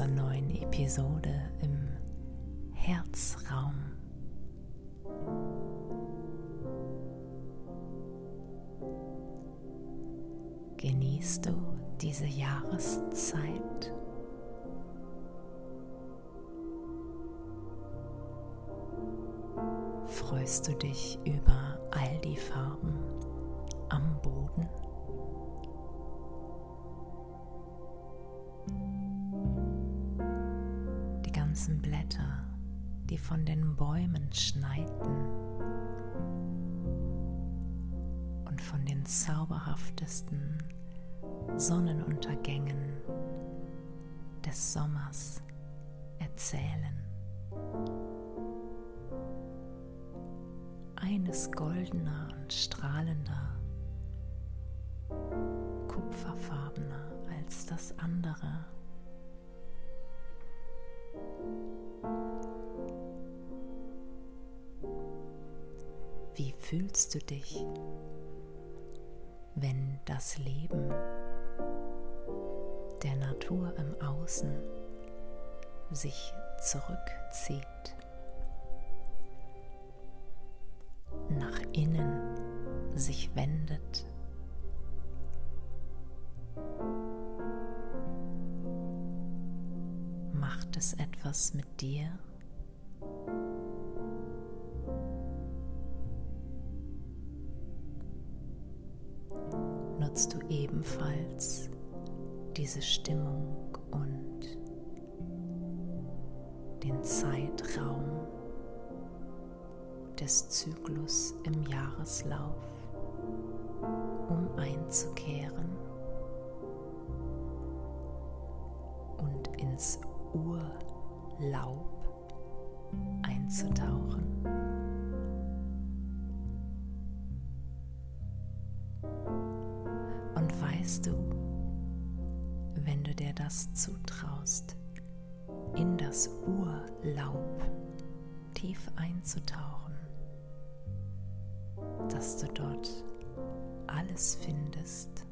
zur neuen Episode im Herzraum. Genießt du diese Jahreszeit? Freust du dich über all die Farben ganzen Blätter, die von den Bäumen schneiten und von den zauberhaftesten Sonnenuntergängen des Sommers erzählen. eines goldener und strahlender, kupferfarbener als das andere. Fühlst du dich, wenn das Leben der Natur im Außen sich zurückzieht? nach innen sich wendet. Macht es etwas mit dir? Nutzt du ebenfalls diese Stimmung und den Zeitraum des Zyklus im Jahreslauf, um einzukehren und ins Urlaub einzutauchen. Das zutraust, in das Urlaub tief einzutauchen, dass du dort alles findest,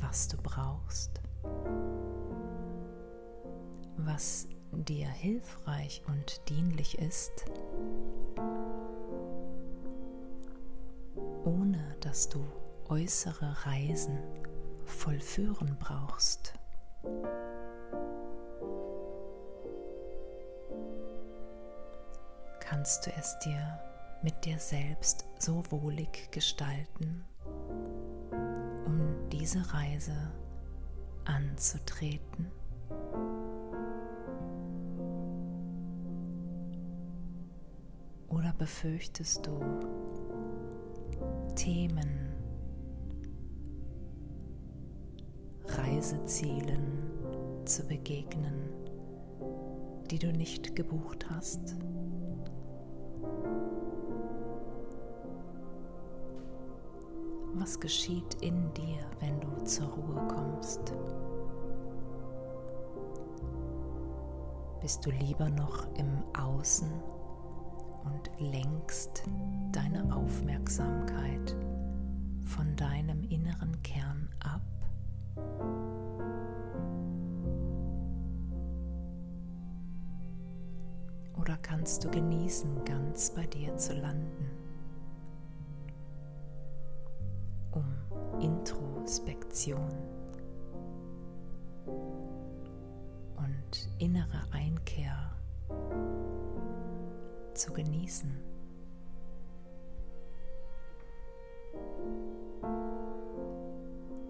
was du brauchst, was dir hilfreich und dienlich ist, ohne dass du äußere Reisen vollführen brauchst. Kannst du es dir mit dir selbst so wohlig gestalten, um diese Reise anzutreten? Oder befürchtest du Themen, Reisezielen zu begegnen, die du nicht gebucht hast? Was geschieht in dir, wenn du zur Ruhe kommst? Bist du lieber noch im Außen und lenkst deine Aufmerksamkeit von deinem inneren Kern ab? Kannst du genießen, ganz bei dir zu landen? Introspektion und innere Einkehr zu genießen.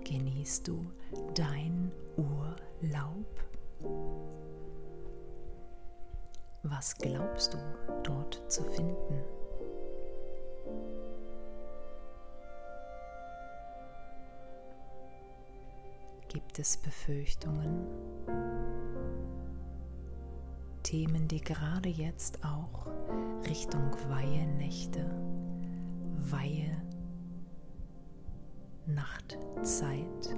Genießt du dein Urlaub? Was glaubst du dort zu finden? Gibt es Befürchtungen? Themen, die gerade jetzt auch Richtung Weihenächte, Weihe, Nachtzeit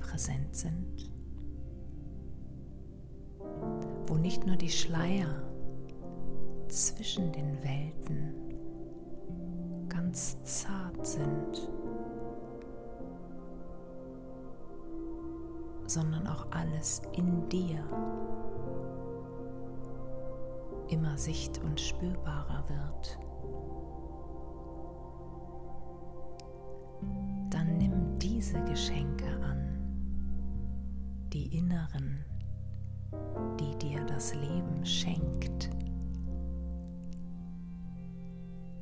präsent sind? Wo nicht nur die Schleier zwischen den Welten ganz zart sind, sondern auch alles in dir immer sicht- und spürbarer wird. Dann nimm diese Geschenke an, die inneren, dir das Leben schenkt.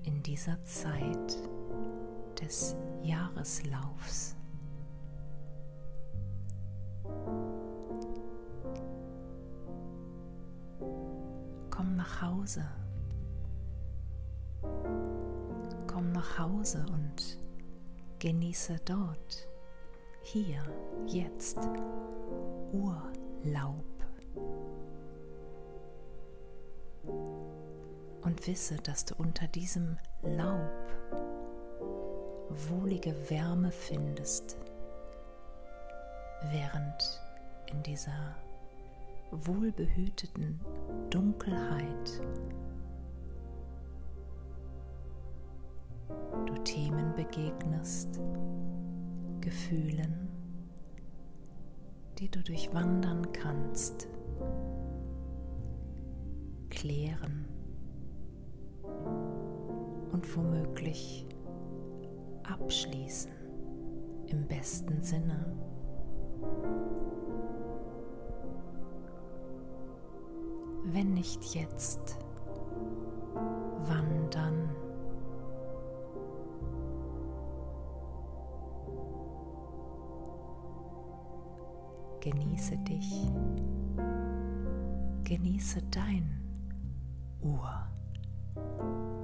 In dieser Zeit des Jahreslaufs. Komm nach Hause. Komm nach Hause und genieße dort, hier, jetzt, Urlaub. Und wisse, dass du unter diesem Laub wohlige Wärme findest, während in dieser wohlbehüteten Dunkelheit du Themen begegnest, Gefühlen, die du durchwandern kannst, klären und womöglich abschließen im besten Sinne. Wenn nicht jetzt, wann dann? Genieße dich, genieße dein 呜啊。